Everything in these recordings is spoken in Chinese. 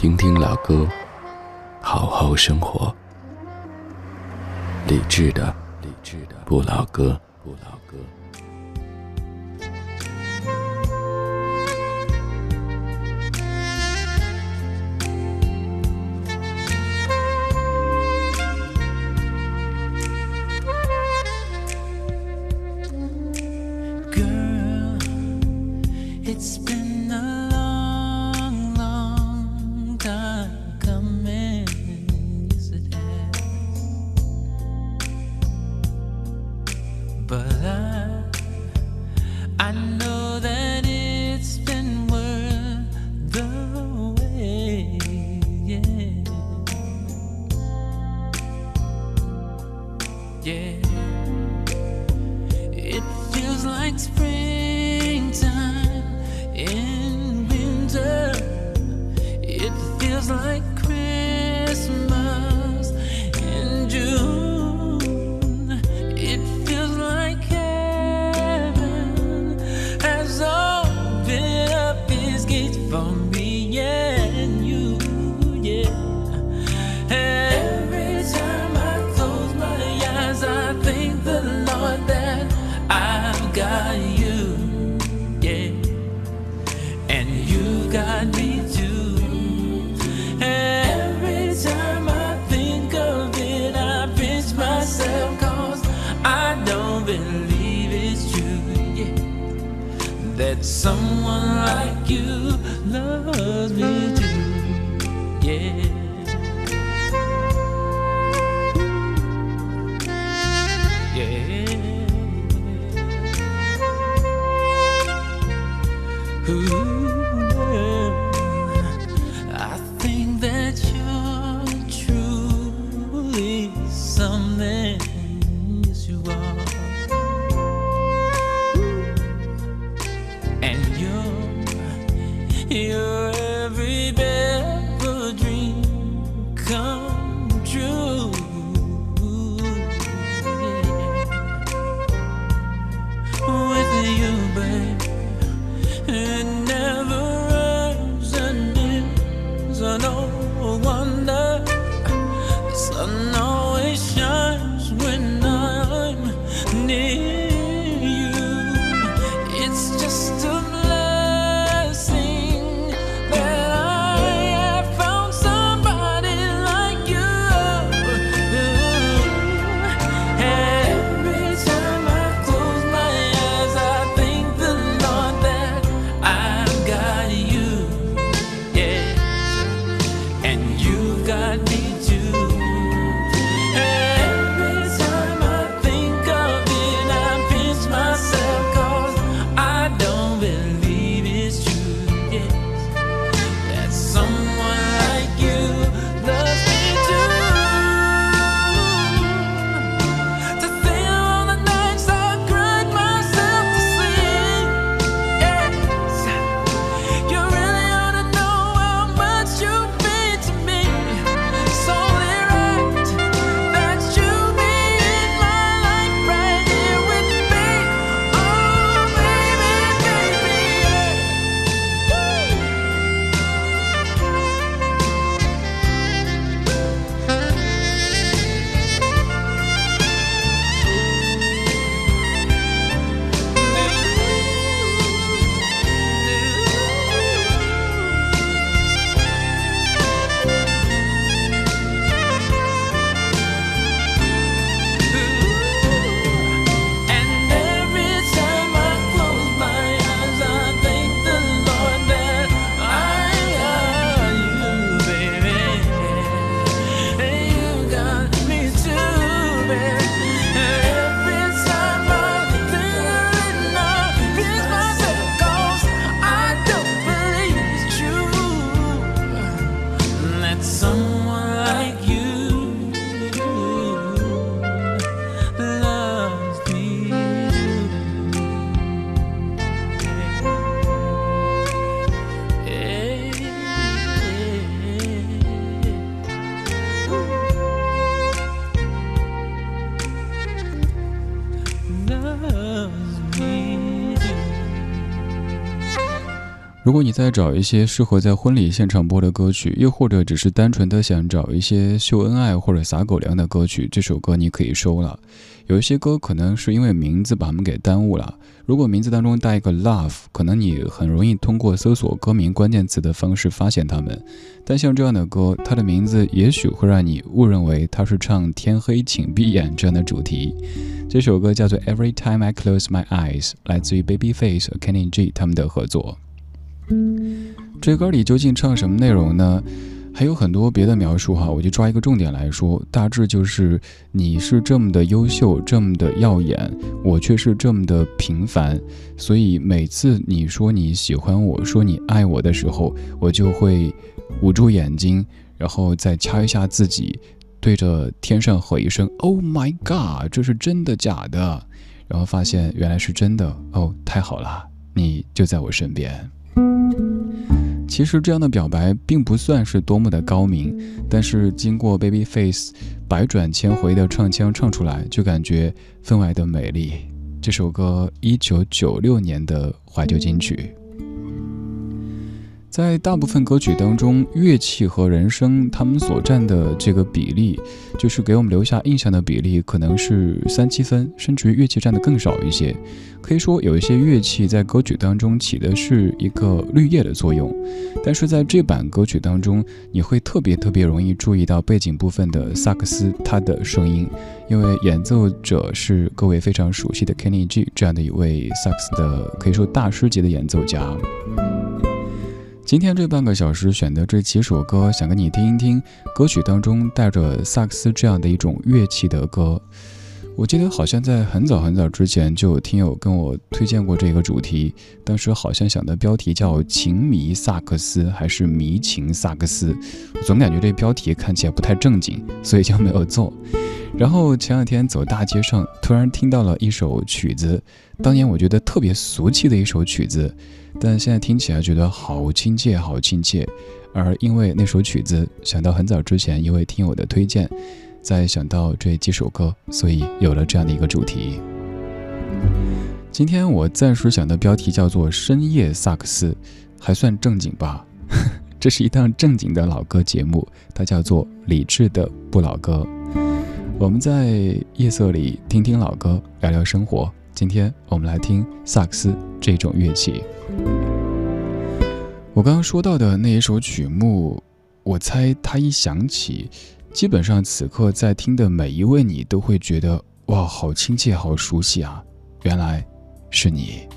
听听老歌，好好生活。理智的，理智的不老歌，不老歌。Someone 如果你在找一些适合在婚礼现场播的歌曲，又或者只是单纯的想找一些秀恩爱或者撒狗粮的歌曲，这首歌你可以收了。有一些歌可能是因为名字把我们给耽误了。如果名字当中带一个 love，可能你很容易通过搜索歌名关键词的方式发现它们。但像这样的歌，它的名字也许会让你误认为它是唱“天黑请闭眼”这样的主题。这首歌叫做 Every Time I Close My Eyes，来自于 Babyface 和 Kenny G 他们的合作。这歌里究竟唱什么内容呢？还有很多别的描述哈，我就抓一个重点来说，大致就是你是这么的优秀，这么的耀眼，我却是这么的平凡，所以每次你说你喜欢我，说你爱我的时候，我就会捂住眼睛，然后再掐一下自己，对着天上吼一声 “Oh my God”，这是真的假的？然后发现原来是真的哦，太好了，你就在我身边。其实这样的表白并不算是多么的高明，但是经过 Babyface 百转千回的唱腔唱出来，就感觉分外的美丽。这首歌一九九六年的怀旧金曲。在大部分歌曲当中，乐器和人声他们所占的这个比例，就是给我们留下印象的比例，可能是三七分，甚至于乐器占的更少一些。可以说，有一些乐器在歌曲当中起的是一个绿叶的作用，但是在这版歌曲当中，你会特别特别容易注意到背景部分的萨克斯它的声音，因为演奏者是各位非常熟悉的 Kenny G 这样的一位萨克斯的可以说大师级的演奏家。今天这半个小时选的这几首歌，想跟你听一听歌曲当中带着萨克斯这样的一种乐器的歌。我记得好像在很早很早之前就有听友跟我推荐过这个主题，当时好像想的标题叫“情迷萨克斯”还是“迷情萨克斯”，我总感觉这标题看起来不太正经，所以就没有做。然后前两天走大街上，突然听到了一首曲子，当年我觉得特别俗气的一首曲子。但现在听起来觉得好亲切，好亲切。而因为那首曲子，想到很早之前一位听友的推荐，再想到这几首歌，所以有了这样的一个主题。今天我暂时想的标题叫做“深夜萨克斯”，还算正经吧。这是一档正经的老歌节目，它叫做《理智的不老歌》。我们在夜色里听听老歌，聊聊生活。今天我们来听萨克斯这种乐器。我刚刚说到的那一首曲目，我猜它一响起，基本上此刻在听的每一位你都会觉得哇，好亲切，好熟悉啊！原来是你。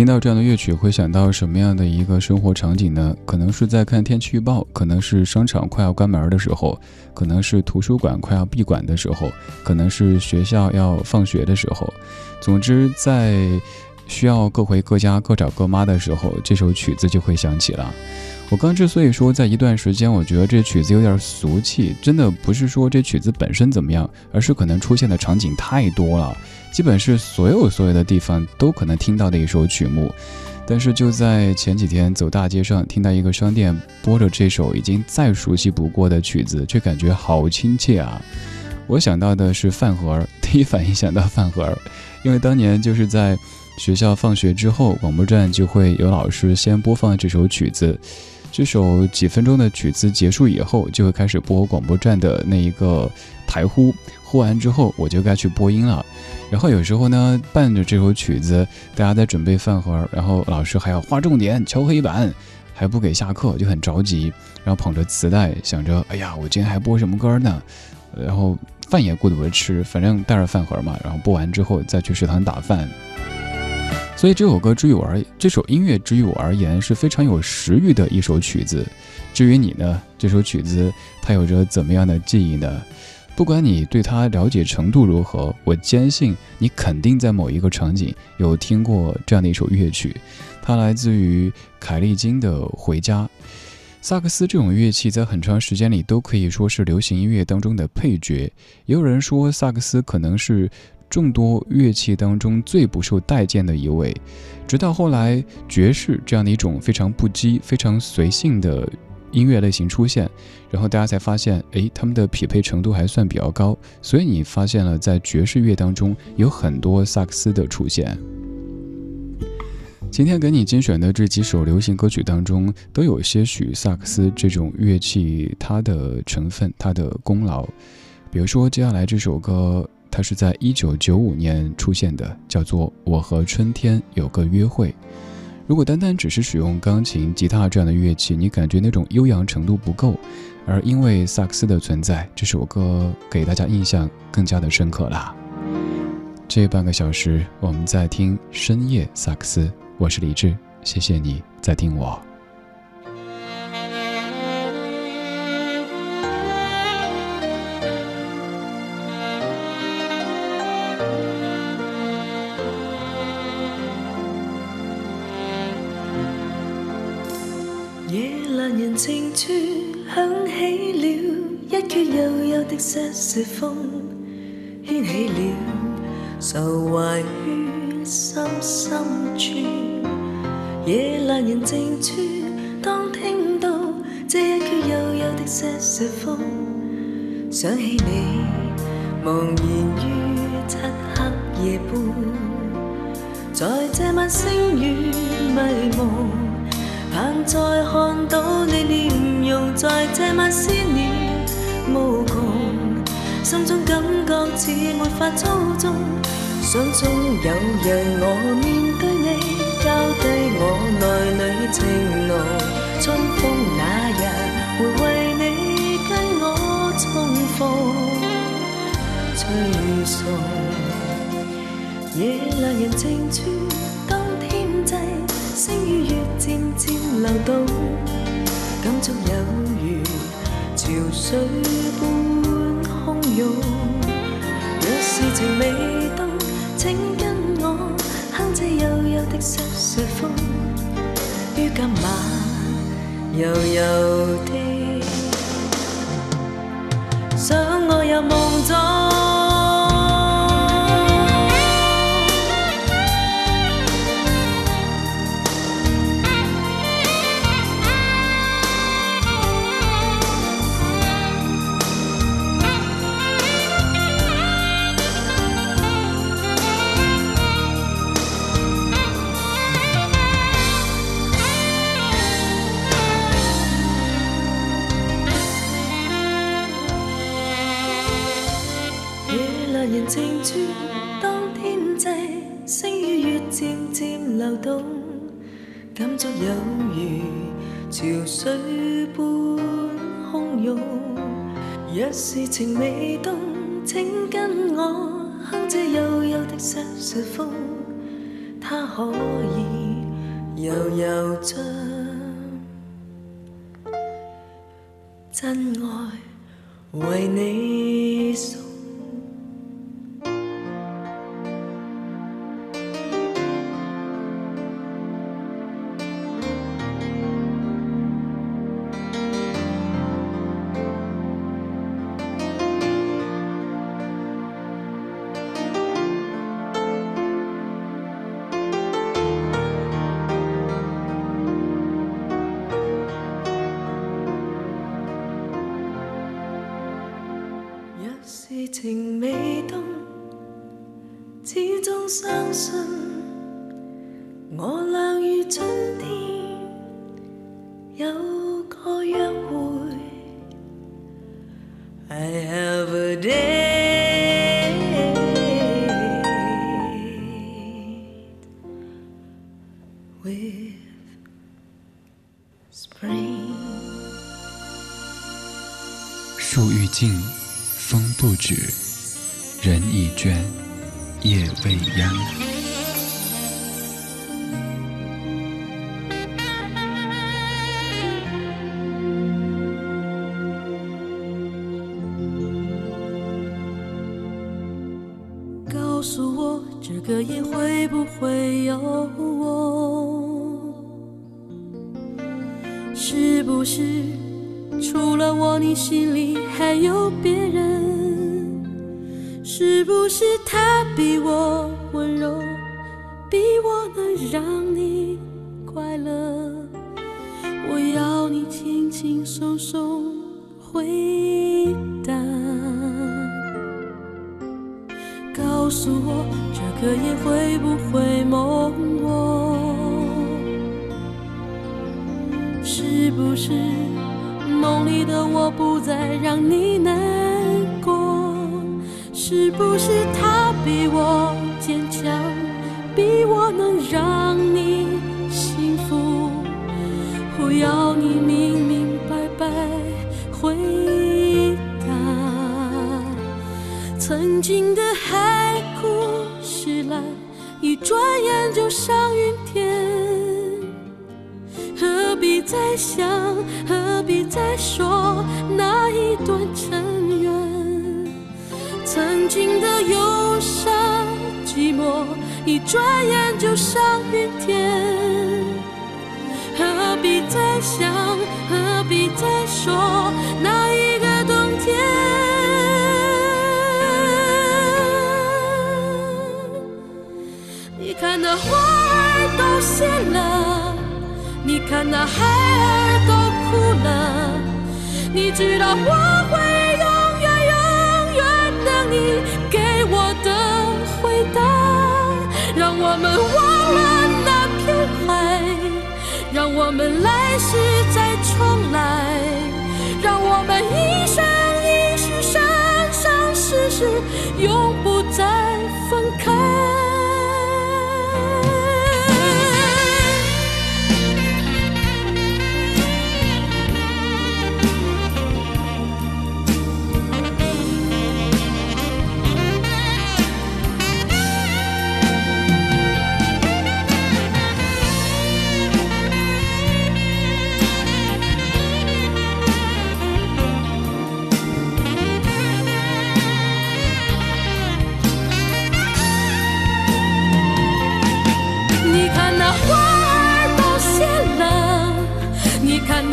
听到这样的乐曲，会想到什么样的一个生活场景呢？可能是在看天气预报，可能是商场快要关门的时候，可能是图书馆快要闭馆的时候，可能是学校要放学的时候。总之，在需要各回各家、各找各妈的时候，这首曲子就会响起了。我刚之所以说在一段时间，我觉得这曲子有点俗气，真的不是说这曲子本身怎么样，而是可能出现的场景太多了，基本是所有所有的地方都可能听到的一首曲目。但是就在前几天走大街上，听到一个商店播着这首已经再熟悉不过的曲子，却感觉好亲切啊！我想到的是饭盒，第一反应想到饭盒，因为当年就是在学校放学之后，广播站就会有老师先播放这首曲子。这首几分钟的曲子结束以后，就会开始播广播站的那一个台呼，呼完之后我就该去播音了。然后有时候呢，伴着这首曲子，大家在准备饭盒，然后老师还要划重点、敲黑板，还不给下课，就很着急。然后捧着磁带，想着，哎呀，我今天还播什么歌呢？然后饭也顾不得吃，反正带着饭盒嘛。然后播完之后再去食堂打饭。所以这首歌，至于我而这首音乐，至于我而言是非常有食欲的一首曲子。至于你呢，这首曲子它有着怎么样的记忆呢？不管你对它了解程度如何，我坚信你肯定在某一个场景有听过这样的一首乐曲。它来自于凯利金的《回家》。萨克斯这种乐器在很长时间里都可以说是流行音乐当中的配角。也有人说，萨克斯可能是。众多乐器当中最不受待见的一位，直到后来爵士这样的一种非常不羁、非常随性的音乐类型出现，然后大家才发现，哎，他们的匹配程度还算比较高。所以你发现了，在爵士乐当中有很多萨克斯的出现。今天给你精选的这几首流行歌曲当中，都有些许萨克斯这种乐器它的成分、它的功劳。比如说接下来这首歌。它是在一九九五年出现的，叫做《我和春天有个约会》。如果单单只是使用钢琴、吉他这样的乐器，你感觉那种悠扬程度不够。而因为萨克斯的存在，这首歌给大家印象更加的深刻啦。这半个小时，我们在听深夜萨克斯。我是李志，谢谢你在听我。静处响起了一阙悠悠的瑟瑟风，牵起了愁怀于心深处。夜阑人静处，当听到这一阙悠悠的瑟瑟风，想起你茫然于漆黑夜半，在这晚星雨迷蒙。但再看到你面容，在这晚思念无穷，心中感觉似没法操纵。想中有日我面对你，交低我内里情浓。春风那日会为你跟我重逢，吹送。夜阑人静处，星与月渐渐。流动，感触有如潮水般汹涌。若是情未冻，请跟我哼这悠悠的瑟瑟风，于今晚悠悠的想我入梦中。星与月渐渐流动，感触有如潮水般汹涌。若是情未动，请跟我哼这幽幽的《西沙风》，它可以柔柔将真爱为你送。告诉我，这个夜会不会有我？是不是除了我，你心里还有别人？是不是他比我温柔，比我能让你快乐？我要你轻轻松松回答。告诉我，这个夜会不会梦我？是不是梦里的我不再让你难过？是不是他比我坚强，比我能让你幸福？我要你明明白白回答。曾经的，转眼就上云天。何必再想，何必再说那一段尘缘？曾经的忧伤寂寞，一转眼就上云天。何必再想，何必再说那那花儿都谢了，你看那海儿都哭了，你知道我会永远永远等你给我的回答，让我们忘了那片海，让我们来世再重来，让我们一生一世生生世世永不再分开。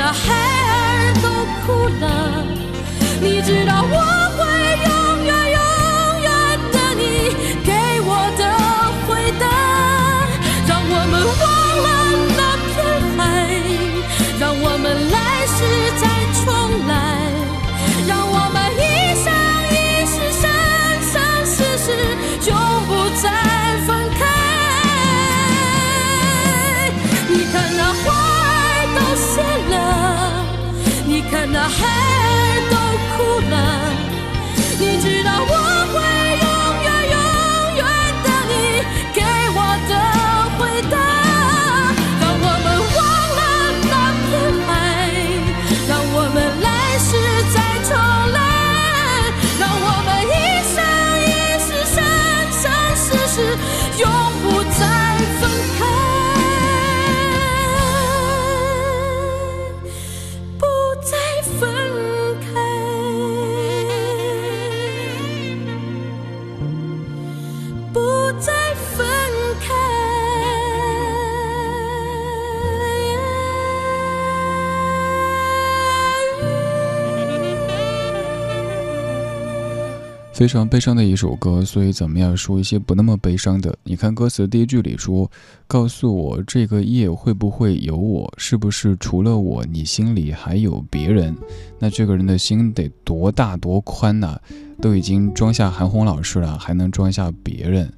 你看那海儿都哭了，你知道我非常悲伤的一首歌，所以怎么样说一些不那么悲伤的。你看歌词第一句里说：“告诉我这个夜会不会有我？是不是除了我，你心里还有别人？”那这个人的心得多大多宽呐？都已经装下韩红老师了，还能装下别人？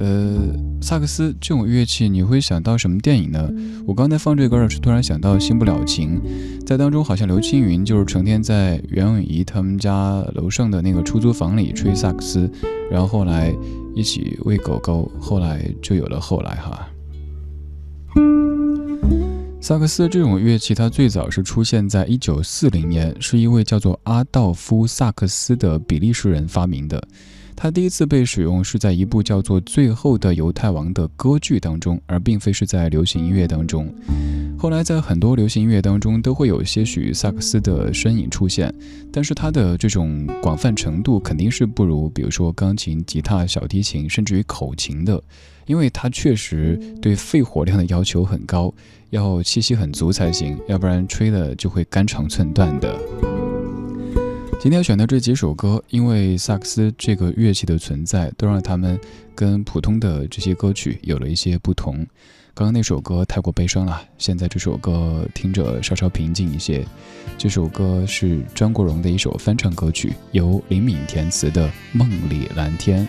呃，萨克斯这种乐器，你会想到什么电影呢？我刚才放这歌儿是突然想到《新不了情》，在当中好像刘青云就是成天在袁咏仪他们家楼上的那个出租房里吹萨克斯，然后后来一起喂狗狗，后来就有了后来哈。萨克斯这种乐器，它最早是出现在一九四零年，是一位叫做阿道夫·萨克斯的比利时人发明的。它第一次被使用是在一部叫做《最后的犹太王》的歌剧当中，而并非是在流行音乐当中。后来在很多流行音乐当中都会有些许萨克斯的身影出现，但是它的这种广泛程度肯定是不如，比如说钢琴、吉他、小提琴，甚至于口琴的，因为它确实对肺活量的要求很高，要气息很足才行，要不然吹的就会肝肠寸断的。今天选的这几首歌，因为萨克斯这个乐器的存在，都让他们跟普通的这些歌曲有了一些不同。刚刚那首歌太过悲伤了，现在这首歌听着稍稍平静一些。这首歌是张国荣的一首翻唱歌曲，由林敏填词的《梦里蓝天》。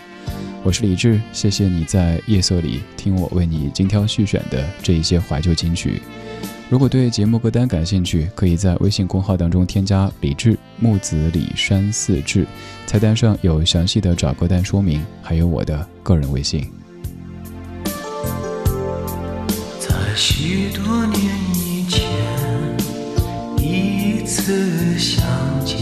我是李志，谢谢你在夜色里听我为你精挑细选的这一些怀旧金曲。如果对节目歌单感兴趣，可以在微信公号当中添加“李志木子李山四志”，菜单上有详细的找歌单说明，还有我的个人微信。在许多年以前，一次相见，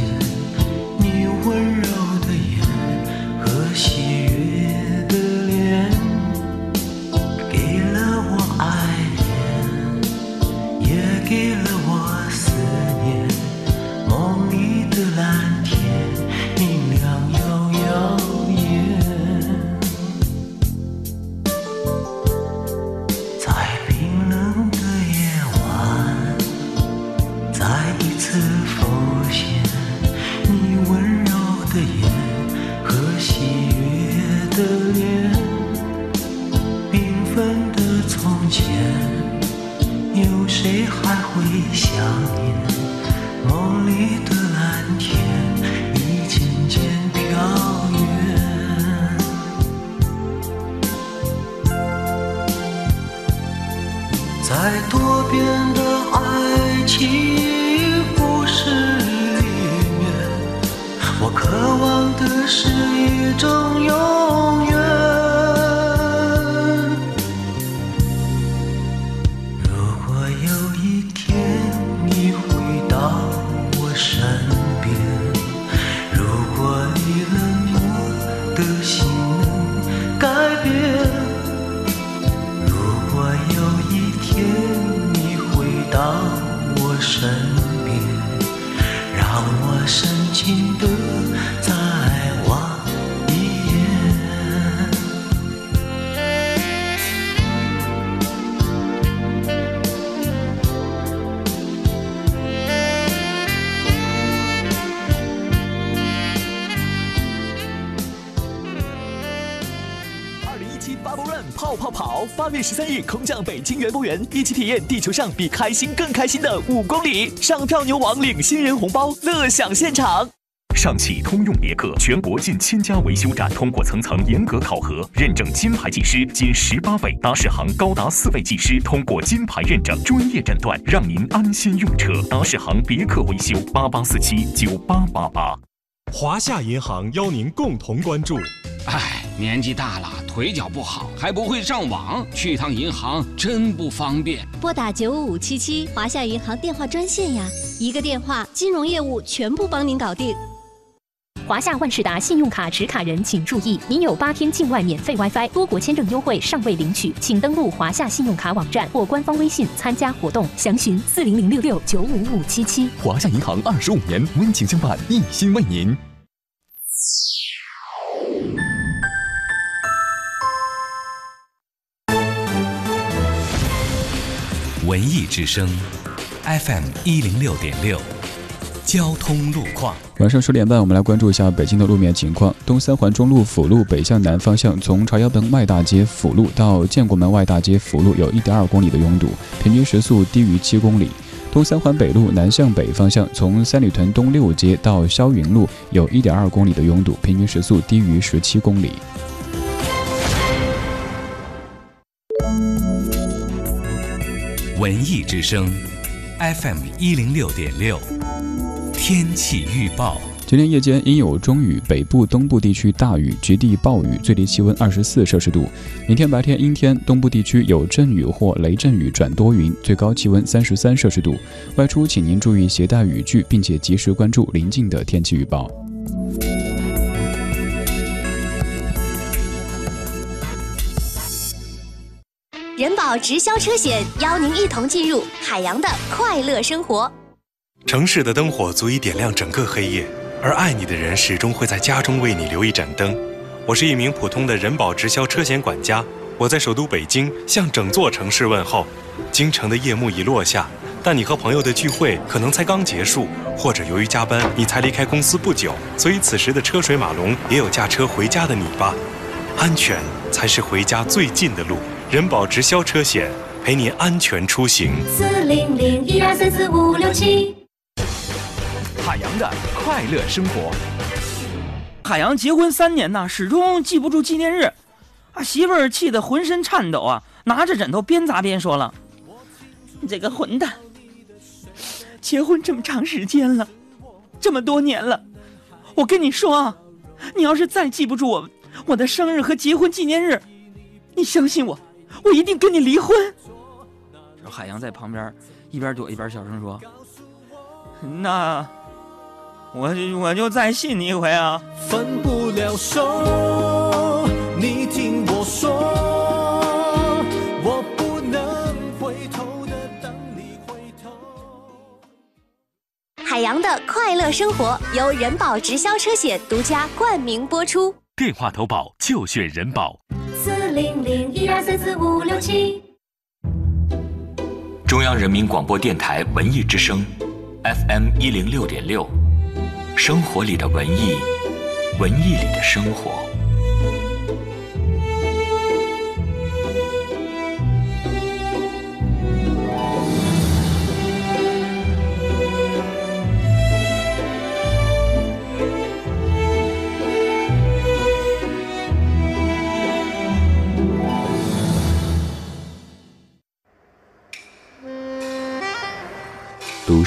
是一种永远。空降北京园博园，一起体验地球上比开心更开心的五公里。上票牛王领新人红包，乐享现场。上汽通用别克全国近千家维修站通过层层严格考核，认证金牌技师仅十八位，达世行高达四位技师通过金牌认证，专业诊断，让您安心用车。达世行别克维修八八四七九八八八。华夏银行邀您共同关注。哎，年纪大了，腿脚不好，还不会上网，去趟银行真不方便。拨打九五五七七华夏银行电话专线呀，一个电话，金融业务全部帮您搞定。华夏万事达信用卡持卡人请注意，您有八天境外免费 WiFi 多国签证优惠尚未领取，请登录华夏信用卡网站或官方微信参加活动，详询四零零六六九五五七七。华夏银行二十五年温情相伴，一心为您。文艺之声，FM 一零六点六，交通路况。晚上十点半，我们来关注一下北京的路面情况。东三环中路辅路北向南方向，从朝阳门外大街辅路到建国门外大街辅路，有一点二公里的拥堵，平均时速低于七公里。东三环北路南向北方向，从三里屯东六街到霄云路，有一点二公里的拥堵，平均时速低于十七公里。文艺之声，FM 一零六点六，天气预报。今天夜间阴有中雨，北部、东部地区大雨，局地暴雨，最低气温二十四摄氏度。明天白天阴天，东部地区有阵雨或雷阵雨转多云，最高气温三十三摄氏度。外出请您注意携带雨具，并且及时关注临近的天气预报。人保直销车险邀您一同进入海洋的快乐生活。城市的灯火足以点亮整个黑夜。而爱你的人始终会在家中为你留一盏灯。我是一名普通的人保直销车险管家，我在首都北京向整座城市问候。京城的夜幕已落下，但你和朋友的聚会可能才刚结束，或者由于加班你才离开公司不久，所以此时的车水马龙也有驾车回家的你吧。安全才是回家最近的路。人保直销车险陪您安全出行。四零零一二三四五六七。海洋的快乐生活。海洋结婚三年呐，始终记不住纪念日，啊，媳妇儿气得浑身颤抖啊，拿着枕头边砸边说了：“你这个混蛋，结婚这么长时间了，这么多年了，我跟你说啊，你要是再记不住我我的生日和结婚纪念日，你相信我，我一定跟你离婚。”海洋在旁边一边躲一边小声说：“那。”我我就再信你一回啊！分不了手，你听我说，我不能回头的等你回头。海洋的快乐生活由人保直销车险独家冠名播出。电话投保就选人保。四零零一二三四五六七。中央人民广播电台文艺之声，FM 一零六点六。生活里的文艺，文艺里的生活。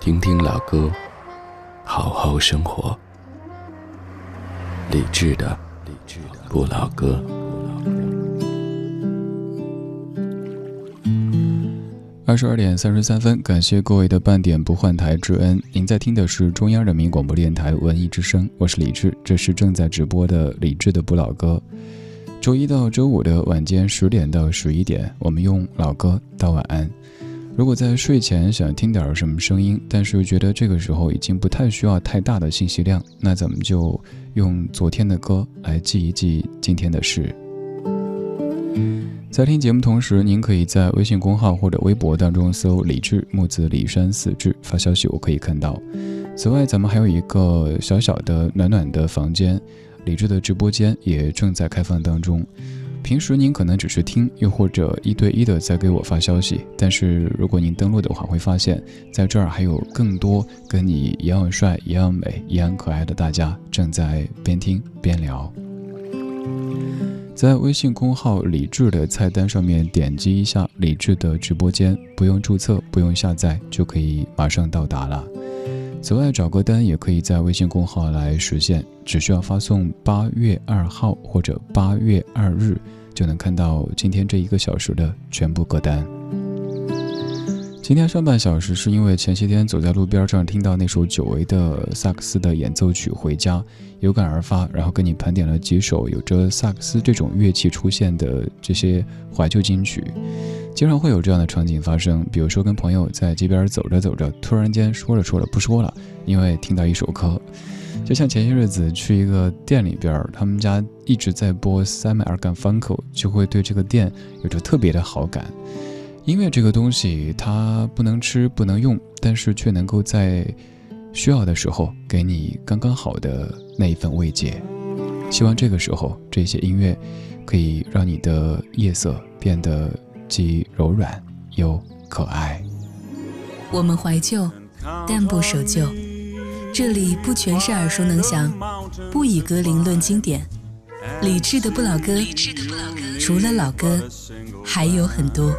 听听老歌，好好生活。理智的不老歌。二十二点三十三分，感谢各位的半点不换台之恩。您在听的是中央人民广播电台文艺之声，我是李志，这是正在直播的理智的不老歌。周一到周五的晚间十点到十一点，我们用老歌道晚安。如果在睡前想听点什么声音，但是又觉得这个时候已经不太需要太大的信息量，那咱们就用昨天的歌来记一记今天的事。在听节目同时，您可以在微信公号或者微博当中搜“李志木子李山四志”发消息，我可以看到。此外，咱们还有一个小小的暖暖的房间，李志的直播间也正在开放当中。平时您可能只是听，又或者一对一的在给我发消息。但是如果您登录的话，会发现在这儿还有更多跟你一样帅、一样美、一样可爱的大家正在边听边聊。在微信公号“李智”的菜单上面点击一下“李智”的直播间，不用注册，不用下载，就可以马上到达了。此外，找歌单也可以在微信公号来实现，只需要发送“八月二号”或者“八月二日”，就能看到今天这一个小时的全部歌单。今天上半小时是因为前些天走在路边上听到那首久违的萨克斯的演奏曲《回家》，有感而发，然后跟你盘点了几首有着萨克斯这种乐器出现的这些怀旧金曲。经常会有这样的场景发生，比如说跟朋友在街边走着走着，突然间说着说着不说了，因为听到一首歌。就像前些日子去一个店里边，他们家一直在播 Simon a r g a n f u n k 就会对这个店有着特别的好感。音乐这个东西，它不能吃不能用，但是却能够在需要的时候给你刚刚好的那一份慰藉。希望这个时候，这些音乐可以让你的夜色变得既柔软又可爱。我们怀旧，但不守旧。这里不全是耳熟能详，不以歌龄论经典。理智的不老歌，除了老歌，还有很多。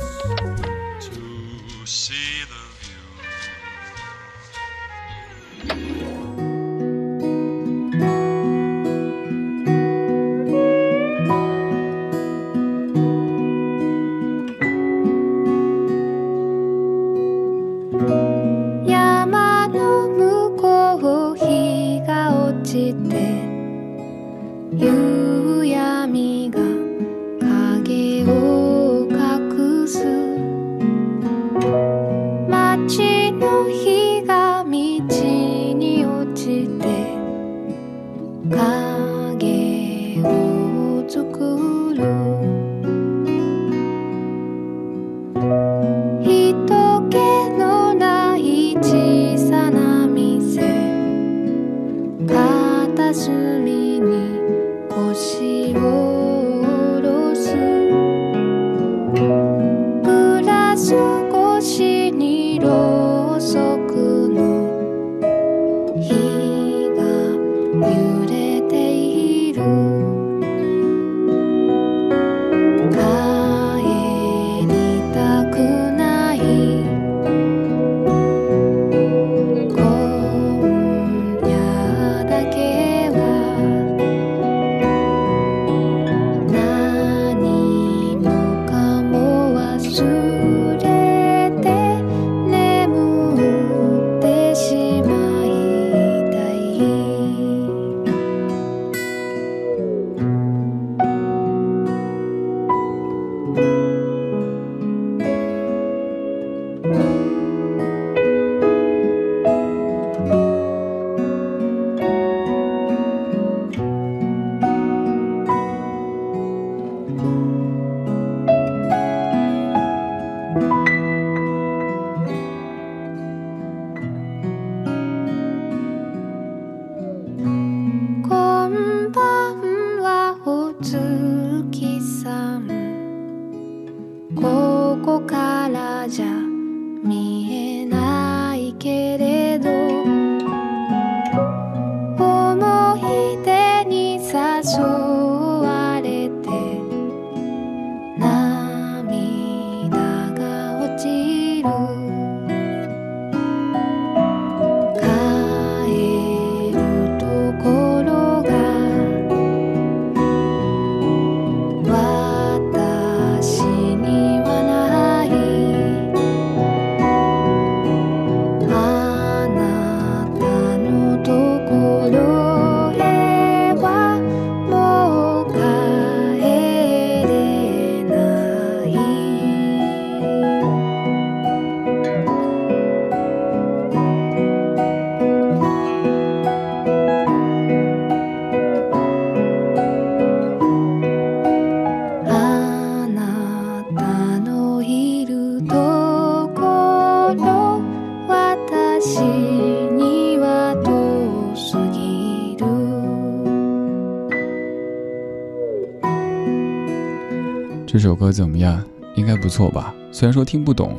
怎么样？应该不错吧？虽然说听不懂，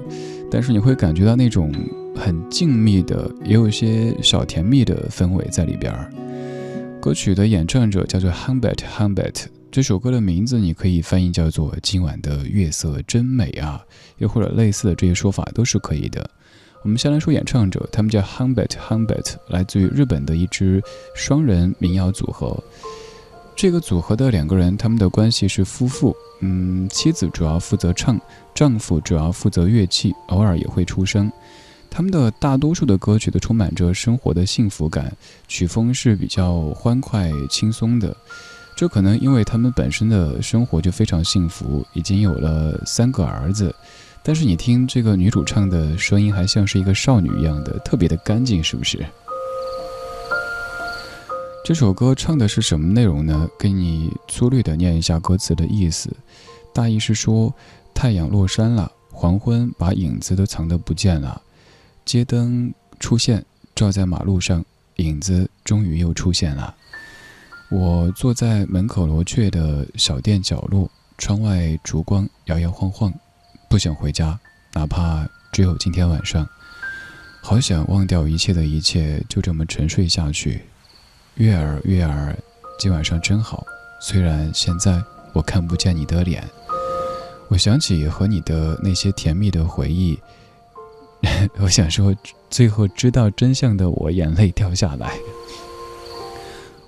但是你会感觉到那种很静谧的，也有一些小甜蜜的氛围在里边儿。歌曲的演唱者叫做 Humbert Humbert，这首歌的名字你可以翻译叫做“今晚的月色真美啊”，又或者类似的这些说法都是可以的。我们先来说演唱者，他们叫 Humbert Humbert，来自于日本的一支双人民谣组合。这个组合的两个人，他们的关系是夫妇。嗯，妻子主要负责唱，丈夫主要负责乐器，偶尔也会出声。他们的大多数的歌曲都充满着生活的幸福感，曲风是比较欢快轻松的。这可能因为他们本身的生活就非常幸福，已经有了三个儿子。但是你听这个女主唱的声音，还像是一个少女一样的，特别的干净，是不是？这首歌唱的是什么内容呢？给你粗略的念一下歌词的意思，大意是说，太阳落山了，黄昏把影子都藏得不见了。街灯出现，照在马路上，影子终于又出现了。我坐在门口罗雀的小店角落，窗外烛光摇摇晃晃，不想回家，哪怕只有今天晚上。好想忘掉一切的一切，就这么沉睡下去。月儿，月儿，今晚上真好。虽然现在我看不见你的脸，我想起和你的那些甜蜜的回忆。我想说，最后知道真相的我，眼泪掉下来。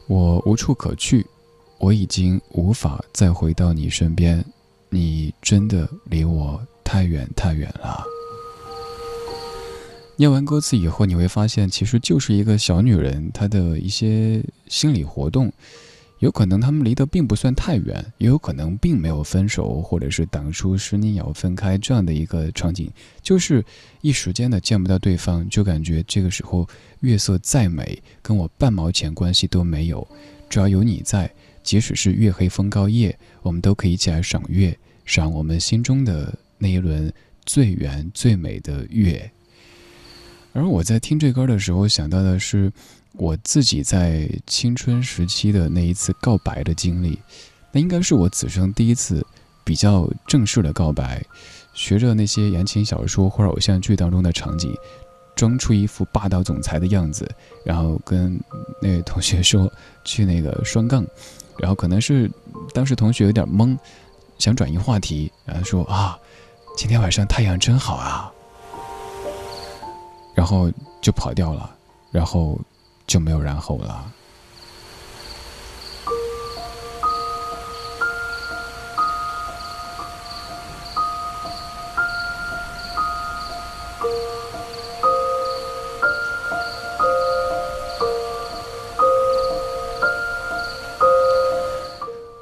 我无处可去，我已经无法再回到你身边。你真的离我太远太远了。念完歌词以后，你会发现，其实就是一个小女人她的一些心理活动。有可能他们离得并不算太远，也有可能并没有分手，或者是当初十年要分开这样的一个场景，就是一时间的见不到对方，就感觉这个时候月色再美，跟我半毛钱关系都没有。只要有你在，即使是月黑风高夜，我们都可以一起来赏月，赏我们心中的那一轮最圆最美的月。而我在听这歌的时候，想到的是。我自己在青春时期的那一次告白的经历，那应该是我此生第一次比较正式的告白。学着那些言情小说或者偶像剧当中的场景，装出一副霸道总裁的样子，然后跟那位同学说去那个双杠，然后可能是当时同学有点懵，想转移话题，然后说啊，今天晚上太阳真好啊，然后就跑掉了，然后。就没有然后了。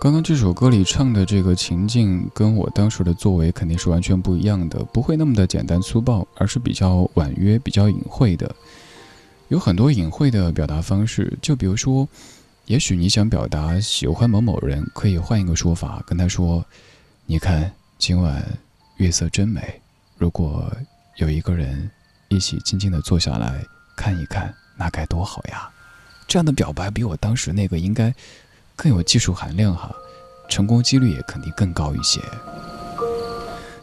刚刚这首歌里唱的这个情境，跟我当时的作为肯定是完全不一样的，不会那么的简单粗暴，而是比较婉约、比较隐晦的。有很多隐晦的表达方式，就比如说，也许你想表达喜欢某某人，可以换一个说法，跟他说：“你看，今晚月色真美，如果有一个人一起静静的坐下来看一看，那该多好呀！”这样的表白比我当时那个应该更有技术含量哈，成功几率也肯定更高一些。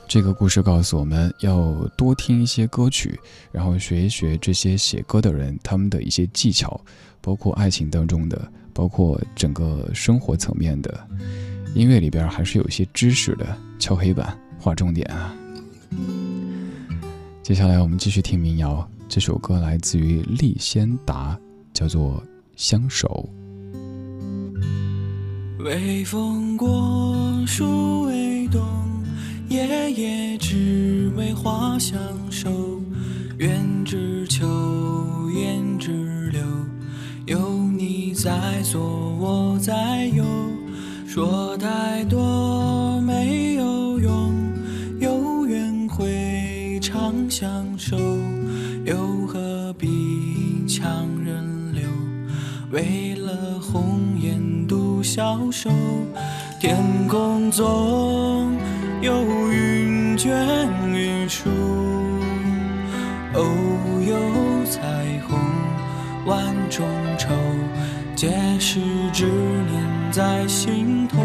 这个故事告诉我们要多听一些歌曲，然后学一学这些写歌的人他们的一些技巧，包括爱情当中的，包括整个生活层面的。音乐里边还是有一些知识的，敲黑板划重点啊。接下来我们继续听民谣，这首歌来自于利先达，叫做《相守》。微风过，树微动。夜夜只为花相守，愿只求言只留，有你在左我在右，说太多没有用，有缘会长相守，又何必强人留？为消瘦，天空总。有云卷云舒，偶有彩虹万种愁，皆是执念在心头。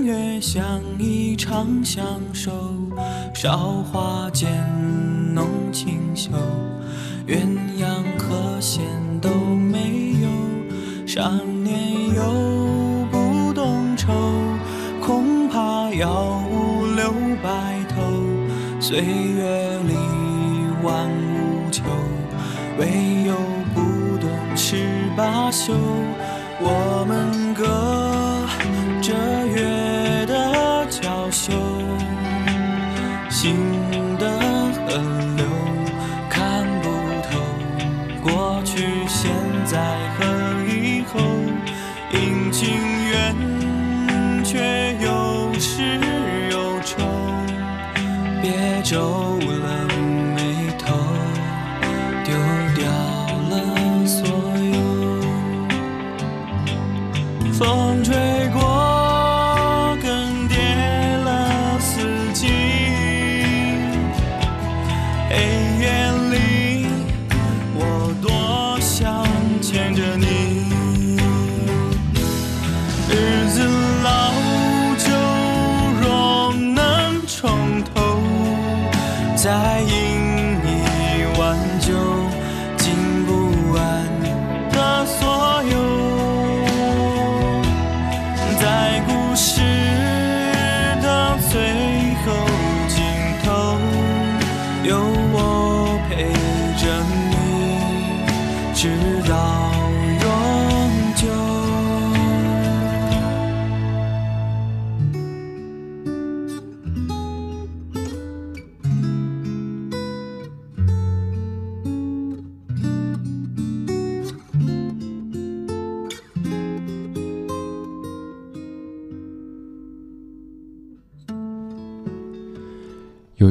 月相依长相守。韶华渐浓清秀，鸳鸯和弦都没有。少年又不懂愁，恐怕要五留白头。岁月里万物求，唯有不懂十八宿。我们各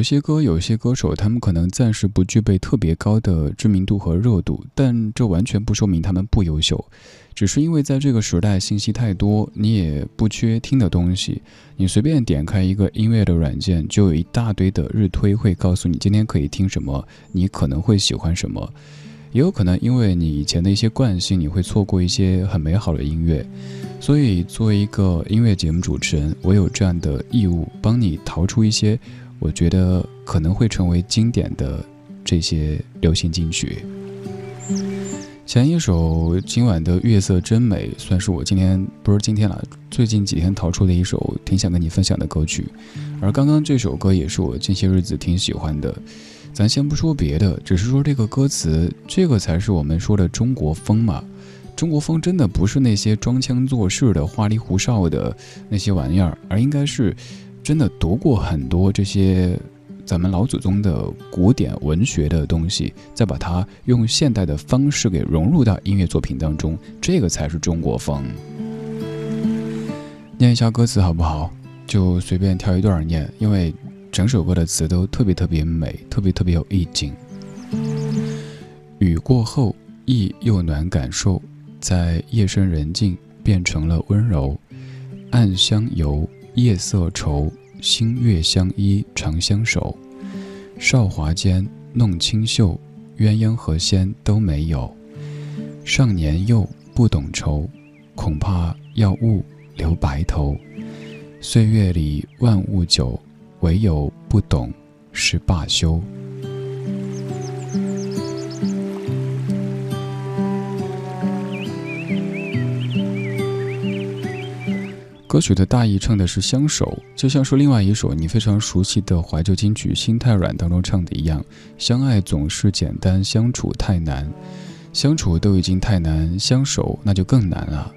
有些歌，有些歌手，他们可能暂时不具备特别高的知名度和热度，但这完全不说明他们不优秀，只是因为在这个时代信息太多，你也不缺听的东西，你随便点开一个音乐的软件，就有一大堆的日推会告诉你今天可以听什么，你可能会喜欢什么，也有可能因为你以前的一些惯性，你会错过一些很美好的音乐，所以作为一个音乐节目主持人，我有这样的义务帮你淘出一些。我觉得可能会成为经典的这些流行金曲。前一首今晚的月色真美，算是我今天不是今天了，最近几天淘出的一首挺想跟你分享的歌曲。而刚刚这首歌也是我近些日子挺喜欢的。咱先不说别的，只是说这个歌词，这个才是我们说的中国风嘛。中国风真的不是那些装腔作势的花里胡哨的那些玩意儿，而应该是。真的读过很多这些咱们老祖宗的古典文学的东西，再把它用现代的方式给融入到音乐作品当中，这个才是中国风。念一下歌词好不好？就随便挑一段念，因为整首歌的词都特别特别美，特别特别有意境。雨过后，意又暖感受，在夜深人静变成了温柔，暗香游。夜色愁，星月相依长相守。韶华间弄清秀，鸳鸯和仙都没有。少年幼不懂愁，恐怕要误留白头。岁月里万物久，唯有不懂是罢休。歌曲的大意唱的是相守，就像是另外一首你非常熟悉的怀旧金曲《心太软》当中唱的一样，相爱总是简单，相处太难。相处都已经太难，相守那就更难了。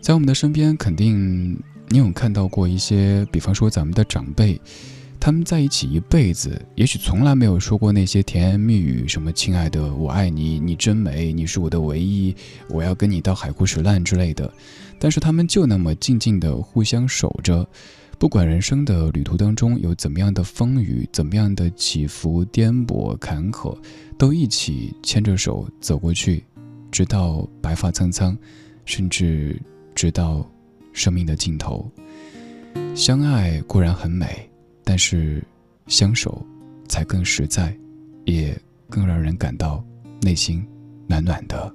在我们的身边，肯定你有看到过一些，比方说咱们的长辈，他们在一起一辈子，也许从来没有说过那些甜言蜜语，什么“亲爱的，我爱你，你真美，你是我的唯一，我要跟你到海枯石烂”之类的。但是他们就那么静静地互相守着，不管人生的旅途当中有怎么样的风雨，怎么样的起伏、颠簸、坎坷，都一起牵着手走过去，直到白发苍苍，甚至直到生命的尽头。相爱固然很美，但是相守才更实在，也更让人感到内心暖暖的。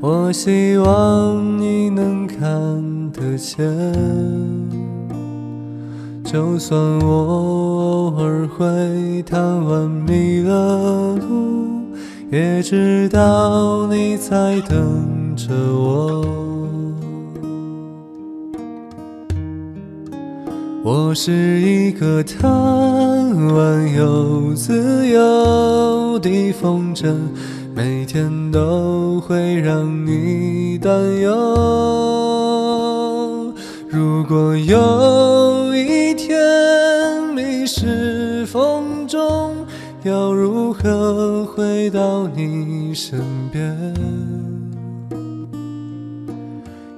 我希望你能看得见。就算我偶尔会贪玩迷了路，也知道你在等着我。我是一个贪玩又自由的风筝，每天都会让你担忧。如果有一天迷失风中，要如何回到你身边？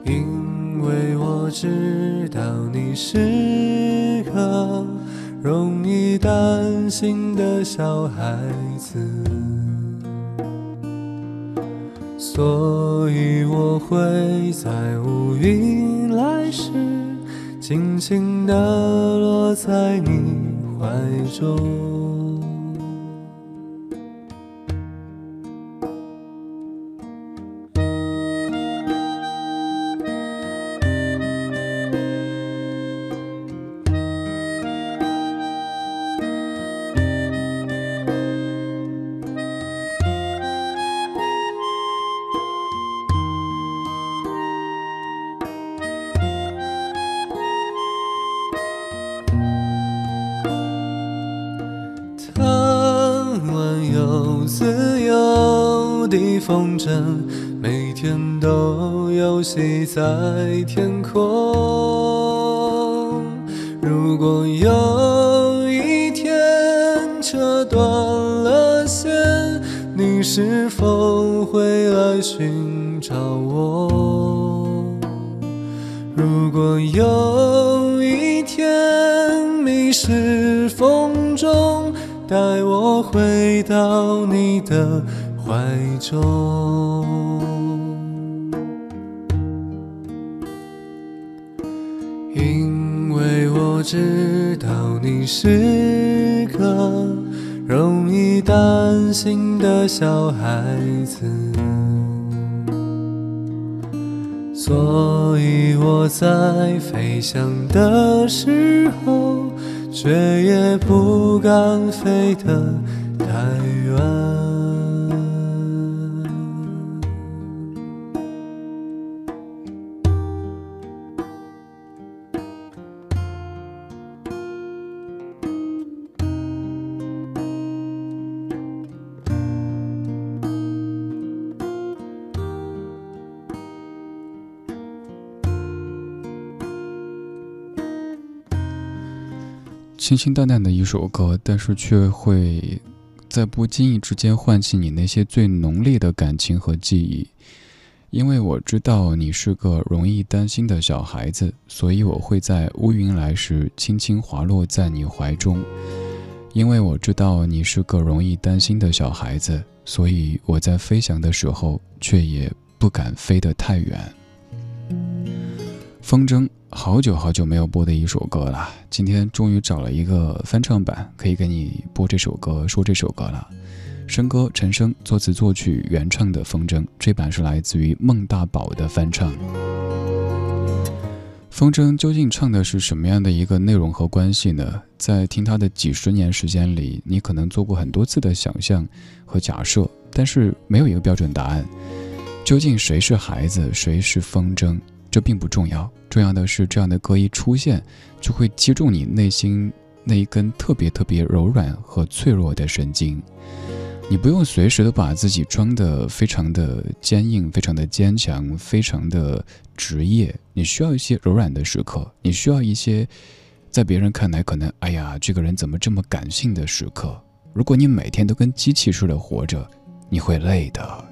因为我知道你是个容易担心的小孩子，所以我会在乌云来时，轻轻地落在你怀中。自由的风筝，每天都游戏在天空。如果有一天扯断了线，你是否会来寻找我？如果有回到你的怀中。因为我知道你是个容易担心的小孩子，所以我在飞翔的时候，却也不敢飞得清清淡淡的一首歌，但是却会在不经意之间唤起你那些最浓烈的感情和记忆。因为我知道你是个容易担心的小孩子，所以我会在乌云来时轻轻滑落在你怀中。因为我知道你是个容易担心的小孩子，所以我在飞翔的时候却也不敢飞得太远。风筝，好久好久没有播的一首歌了，今天终于找了一个翻唱版，可以给你播这首歌，说这首歌了。笙歌陈升作词作曲原唱的《风筝》，这版是来自于孟大宝的翻唱。风筝究竟唱的是什么样的一个内容和关系呢？在听他的几十年时间里，你可能做过很多次的想象和假设，但是没有一个标准答案。究竟谁是孩子，谁是风筝？这并不重要，重要的是这样的歌一出现，就会击中你内心那一根特别特别柔软和脆弱的神经。你不用随时都把自己装得非常的坚硬、非常的坚强、非常的职业，你需要一些柔软的时刻，你需要一些在别人看来可能哎呀这个人怎么这么感性的时刻。如果你每天都跟机器似的活着，你会累的。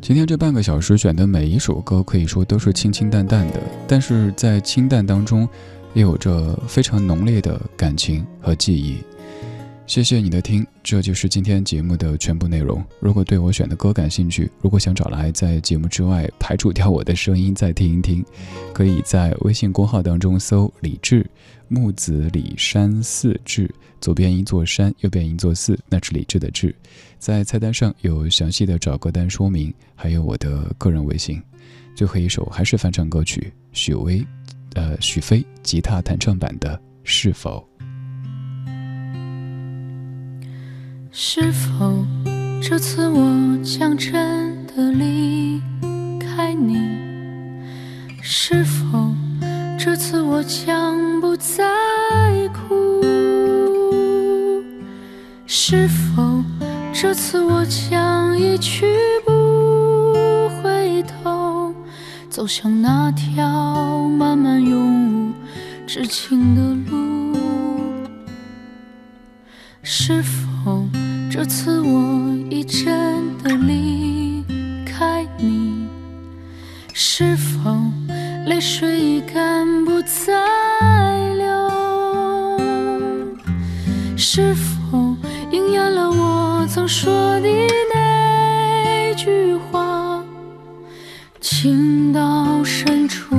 今天这半个小时选的每一首歌可以说都是清清淡淡的，但是在清淡当中也有着非常浓烈的感情和记忆。谢谢你的听，这就是今天节目的全部内容。如果对我选的歌感兴趣，如果想找来在节目之外排除掉我的声音再听一听，可以在微信公号当中搜“李志木子李山寺志”，左边一座山，右边一座寺，那是李志的志。在菜单上有详细的找歌单说明，还有我的个人微信。最后一首还是翻唱歌曲，许巍，呃，许飞吉他弹唱版的《是否》。是否这次我将真的离开你？是否这次我将不再哭？是否这次我将一去不回头，走向那条漫漫永无止境的路？是否？这次我已真的离开你，是否泪水已干不再流？是否应验了我曾说的那句话？情到深处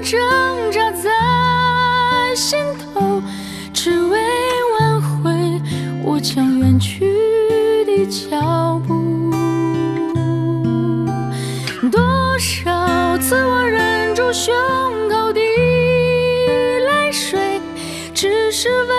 挣扎在心头，只为挽回我将远去的脚步。多少次我忍住胸口的泪水，只是为